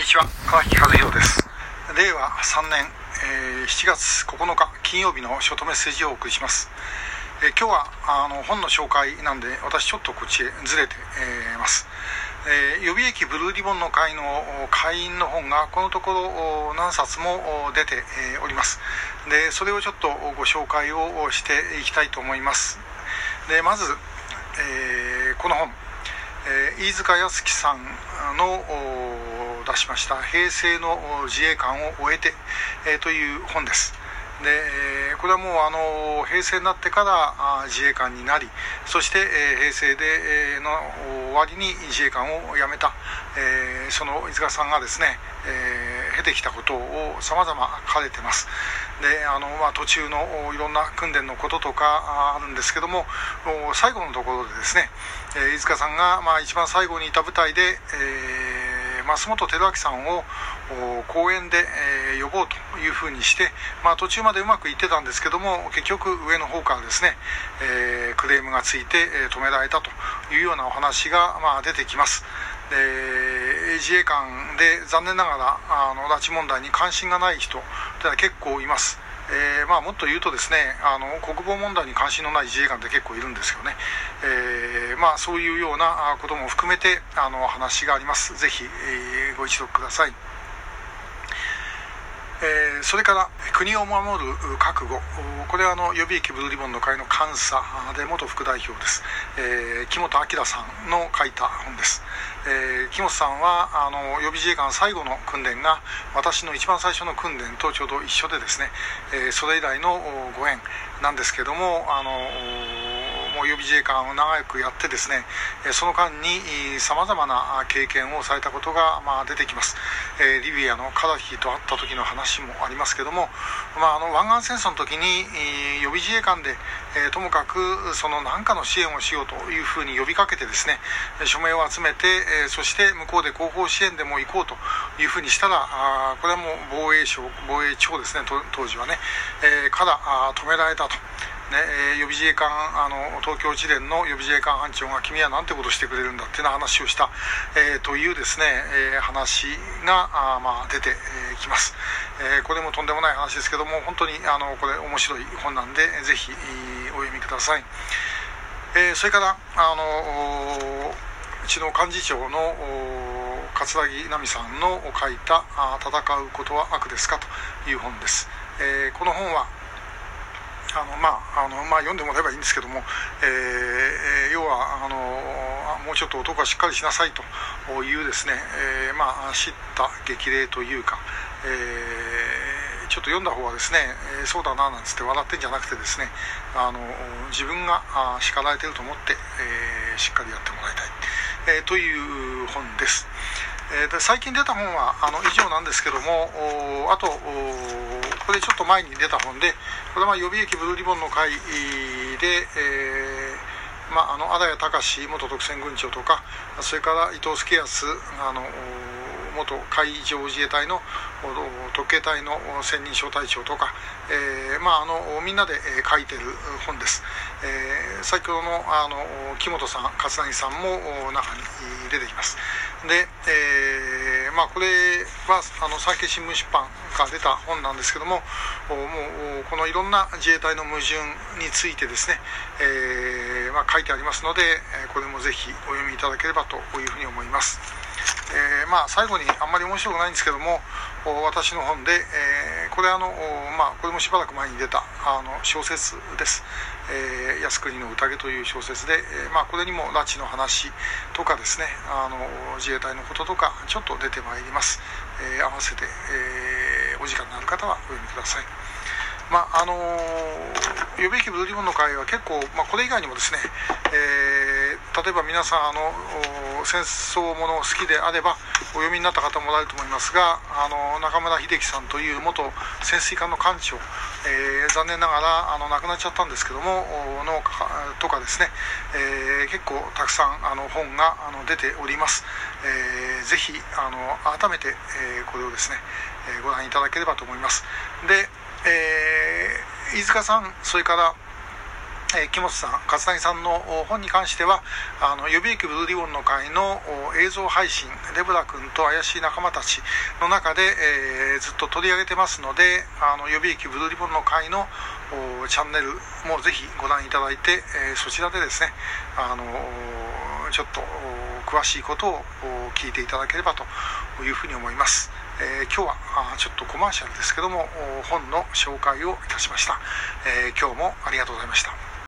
にちは。川木和弘です。令和3年、えー、7月9日金曜日のショートメッセージをお送りします、えー、今日はあの本の紹介なんで私ちょっとこっちへずれて、えー、ます、え、予備役ブルーリボンの会の会員の本がこのところ何冊も出て、おります。でそれをちょっとご紹介をしていきたいと思います。でまず、えこの本。えー、飯塚康樹さんの出しました「平成の自衛官を終えて」え、という本です。でこれはもうあの平成になってから自衛官になりそして、平成で、の終わりに自衛官を辞めた、その飯塚さんがですね、経てきたことをさまざま書かれてます。であの、まあ、途中のいろんな訓練のこととかあるんですけども最後のところでですね、え飯塚さんが、まあ、一番最後にいた舞台で、えー、増本照明さんを公演で、えー、呼ぼうというふうにして、まあ、途中までうまくいってたんですけども結局上の方からですね、えー、クレームがついて、え止められたというようなお話が、まあ、出てきます。で自衛官で残念ながらあの拉致問題に関心がない人というのは結構います。えー、まあ、もっと言うとですねあの国防問題に関心のない自衛官って結構いるんですよね、えー、まあ、そういうようなことも含めてあの話があります。ぜひ、えー、ご一読ください。え、それから国を守る覚悟。これはあの予備役ブルーリボンの会の監査で元副代表です、え、木本明さんの書いた本です、えー、木本さんはあの予備自衛官最後の訓練が私の一番最初の訓練とちょうど一緒でですね、えー、それ以来のご縁なんですけどもあのもう予備自衛官を長くやってですねその間にさまざまな経験をされたことが、まあ、出てきます、えリビアのカダフィと会った時の話もありますけども、まあ、あの湾岸戦争の時に予備自衛官で、えともかくその何かの支援をしようというふうに呼びかけてですね署名を集めて、えそして向こうで後方支援でも行こうというふうにしたらあこれはもう防衛省防衛庁ですね当時はね、えから止められたと。ねえー、予備自衛官あの東京地連の予備自衛官班長が君は何てことしてくれるんだっていう話をした、えー、というですね、えー、話があ、まあ、出てきます、えこれもとんでもない話ですけども本当にあのこれ面白い本なんでぜひお読みください、えそれからあのうちの幹事長の桂木奈美さんの書いた「戦うことは悪ですか?」という本です、えこの本はあのまああのまあ、読んでもらえばいいんですけども、えー、要はあのもうちょっと男はしっかりしなさいというですね、えー、まあ知った激励というか、えー、ちょっと読んだ方はですね、え、そうだななんつって笑ってんじゃなくてですねあの自分が叱られてると思って、え、しっかりやってもらいたい、え、という本です。えー、で最近出た本はあの以上なんですけどもあとこれちょっと前に出た本でこれは予備役ブルーリボンの会で、えーまあ、あの荒谷隆元特選軍長とかそれから伊藤助康あの元海上自衛隊の特警隊の専任小隊長とか、えーまあ、あのみんなで書いてる本です、えー、先ほどのあの木本さん桂木さんも中に出てきます。で、えーまあ、これはあの産経新聞出版か出た本なんですけどももうこのいろんな自衛隊の矛盾についてですね、えーまあ、書いてありますのでこれもぜひお読みいただければというふうに思います。えー、まあ、最後にあんまり面白くないんですけども私の本で、えー、これあの、まあ、これもしばらく前に出たあの小説です、えー、靖国の宴という小説で、え、まあ、これにも拉致の話とかですねあの自衛隊のこととかちょっと出てまいります、えー合わせて、えーお時間のある方はお読みください。まああの予備役ブルーリボンの会は結構、まあ、これ以外にもですね、えー、例えば皆さんあの戦争もの好きであればお読みになった方もおられると思いますがあの中村秀樹さんという元潜水艦の艦長、えー、残念ながらあの亡くなっちゃったんですけどものとかですね、えー、結構たくさんあの本があの出ております、えー、ぜひあの改めて、えこれをですね、えご覧いただければと思います。でえー、飯塚さんそれからえ、木本さん、勝谷さんの本に関しては、あの予備役ブルーリボンの会の映像配信、レブラ君と怪しい仲間たちの中で、えー、ずっと取り上げてますので、あの予備役ブルーリボンの会のチャンネルもぜひご覧いただいて、えー、そちらでですね、あのちょっと詳しいことを聞いていただければというふうに思います。えー、今日はちょっとコマーシャルですけども本の紹介をいたしました、えー、今日もありがとうございました